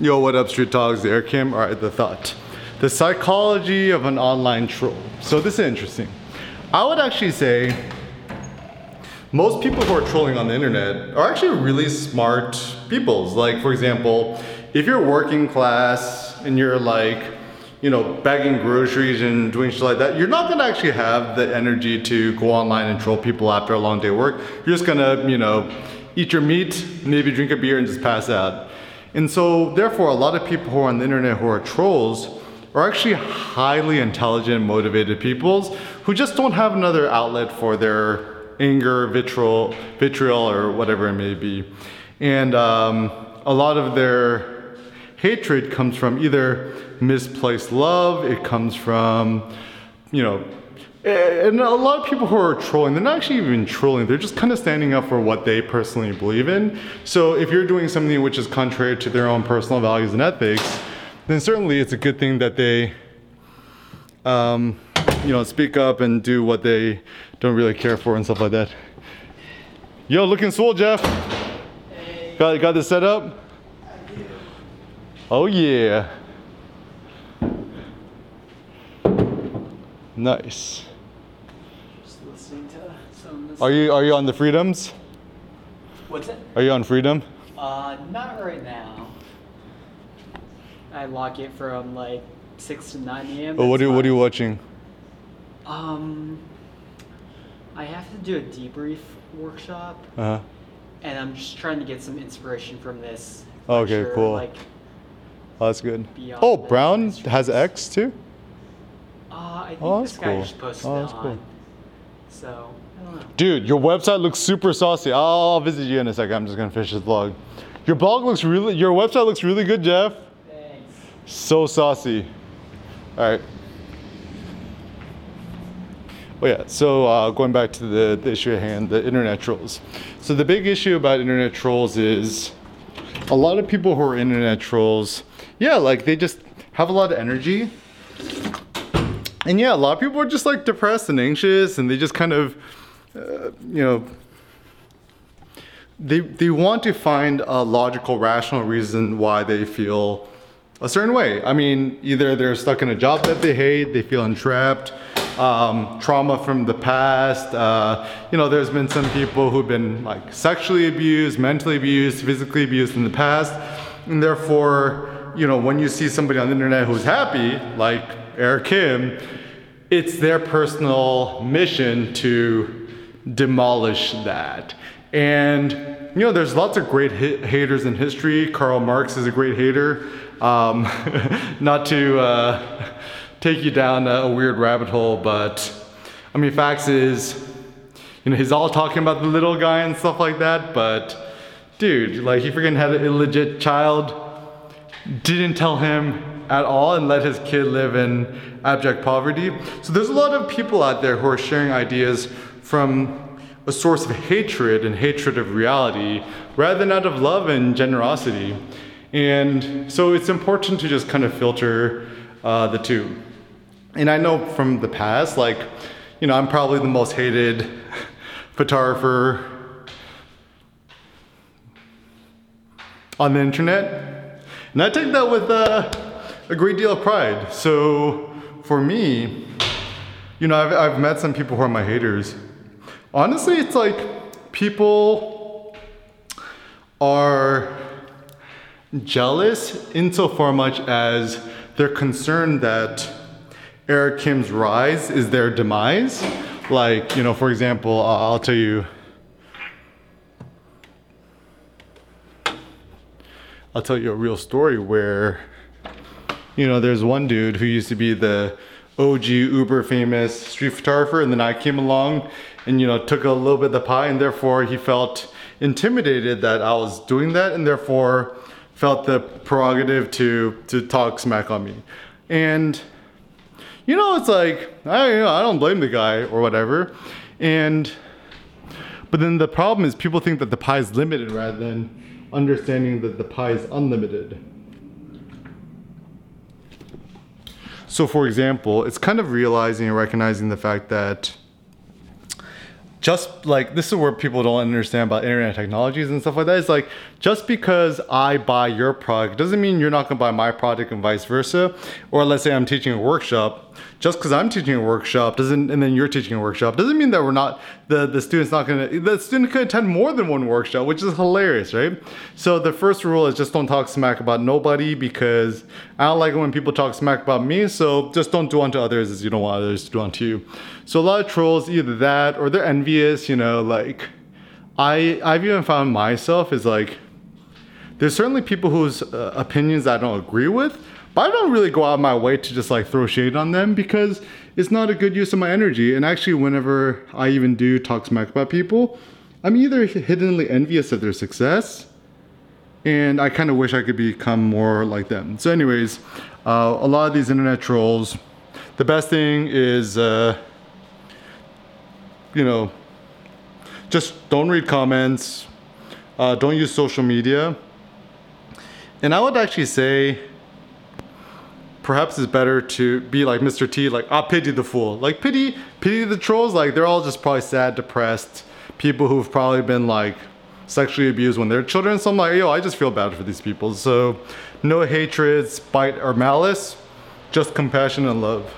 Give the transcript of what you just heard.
Yo, what up, Street Talks? There, Kim. All right, the thought. The psychology of an online troll. So this is interesting. I would actually say most people who are trolling on the internet are actually really smart peoples. Like, for example, if you're working class and you're like, you know, bagging groceries and doing shit like that, you're not gonna actually have the energy to go online and troll people after a long day of work. You're just gonna, you know, eat your meat, maybe drink a beer and just pass out. And so, therefore, a lot of people who are on the internet who are trolls are actually highly intelligent, motivated peoples who just don't have another outlet for their anger, vitriol, vitriol, or whatever it may be. And um, a lot of their hatred comes from either misplaced love, it comes from, you know, and a lot of people who are trolling, they're not actually even trolling, they're just kind of standing up for what they personally believe in. So if you're doing something which is contrary to their own personal values and ethics, then certainly it's a good thing that they, um, you know, speak up and do what they don't really care for and stuff like that. Yo, looking swole, Jeff. Got, got this set up? Oh yeah. Nice. Are you are you on the freedoms? What's it? Are you on freedom? Uh, not right now. I lock it from like six to nine a.m. Oh, what are what are you watching? Um, I have to do a debrief workshop. Uh huh. And I'm just trying to get some inspiration from this. Okay, lecture, cool. Like, oh, that's good. Oh, Brown has X too. uh, I think Oh, this guy cool. just posted Oh, that's on. So I don't know. Dude, your website looks super saucy. I'll, I'll visit you in a second. I'm just gonna finish this vlog. Your blog looks really. Your website looks really good, Jeff. Thanks. So saucy. All right. Oh yeah. So uh, going back to the, the issue at hand, the internet trolls. So the big issue about internet trolls is a lot of people who are internet trolls. Yeah, like they just have a lot of energy. And yeah, a lot of people are just like depressed and anxious, and they just kind of, uh, you know, they they want to find a logical, rational reason why they feel a certain way. I mean, either they're stuck in a job that they hate, they feel entrapped, um, trauma from the past. Uh, you know, there's been some people who've been like sexually abused, mentally abused, physically abused in the past, and therefore, you know, when you see somebody on the internet who's happy, like Eric Kim, it's their personal mission to demolish that. And you know, there's lots of great ha- haters in history. Karl Marx is a great hater. Um, not to uh, take you down a, a weird rabbit hole, but I mean, facts is, you know, he's all talking about the little guy and stuff like that. But dude, like he freaking had an illegit child, didn't tell him at all, and let his kid live in abject poverty. So there's a lot of people out there who are sharing ideas from a source of hatred and hatred of reality rather than out of love and generosity. And so it's important to just kind of filter uh, the two. And I know from the past, like, you know, I'm probably the most hated photographer on the internet. And I take that with uh, a great deal of pride. So for me, you know, I've, I've met some people who are my haters. Honestly, it's like people are jealous insofar much as they're concerned that Eric Kim's rise is their demise. Like, you know, for example, I'll tell you. I'll tell you a real story where, you know, there's one dude who used to be the OG uber famous street photographer, and then I came along and, you know, took a little bit of the pie, and therefore he felt intimidated that I was doing that, and therefore felt the prerogative to to talk smack on me. And you know, it's like I you know, I don't blame the guy or whatever. And but then the problem is people think that the pie is limited rather than understanding that the pie is unlimited. So for example, it's kind of realizing and recognizing the fact that just like this is where people don't understand about internet technologies and stuff like that. It's like just because I buy your product doesn't mean you're not gonna buy my product and vice versa. Or let's say I'm teaching a workshop, just because I'm teaching a workshop doesn't, and then you're teaching a workshop doesn't mean that we're not the the student's not gonna the student could attend more than one workshop, which is hilarious, right? So the first rule is just don't talk smack about nobody because I don't like it when people talk smack about me. So just don't do unto others as you don't want others to do unto you. So a lot of trolls either that or they're envious, you know, like I I've even found myself is like there's certainly people whose uh, opinions I don't agree with but I don't really go out of my way to just like throw shade on them because it's not a good use of my energy. And actually, whenever I even do talk smack about people, I'm either hiddenly envious of their success and I kind of wish I could become more like them. So, anyways, uh, a lot of these internet trolls, the best thing is, uh, you know, just don't read comments, uh, don't use social media. And I would actually say, perhaps it's better to be like Mr. T, like, I pity the fool. Like, pity, pity the trolls. Like, they're all just probably sad, depressed people who've probably been like sexually abused when they're children. So I'm like, yo, I just feel bad for these people. So, no hatred, spite, or malice, just compassion and love.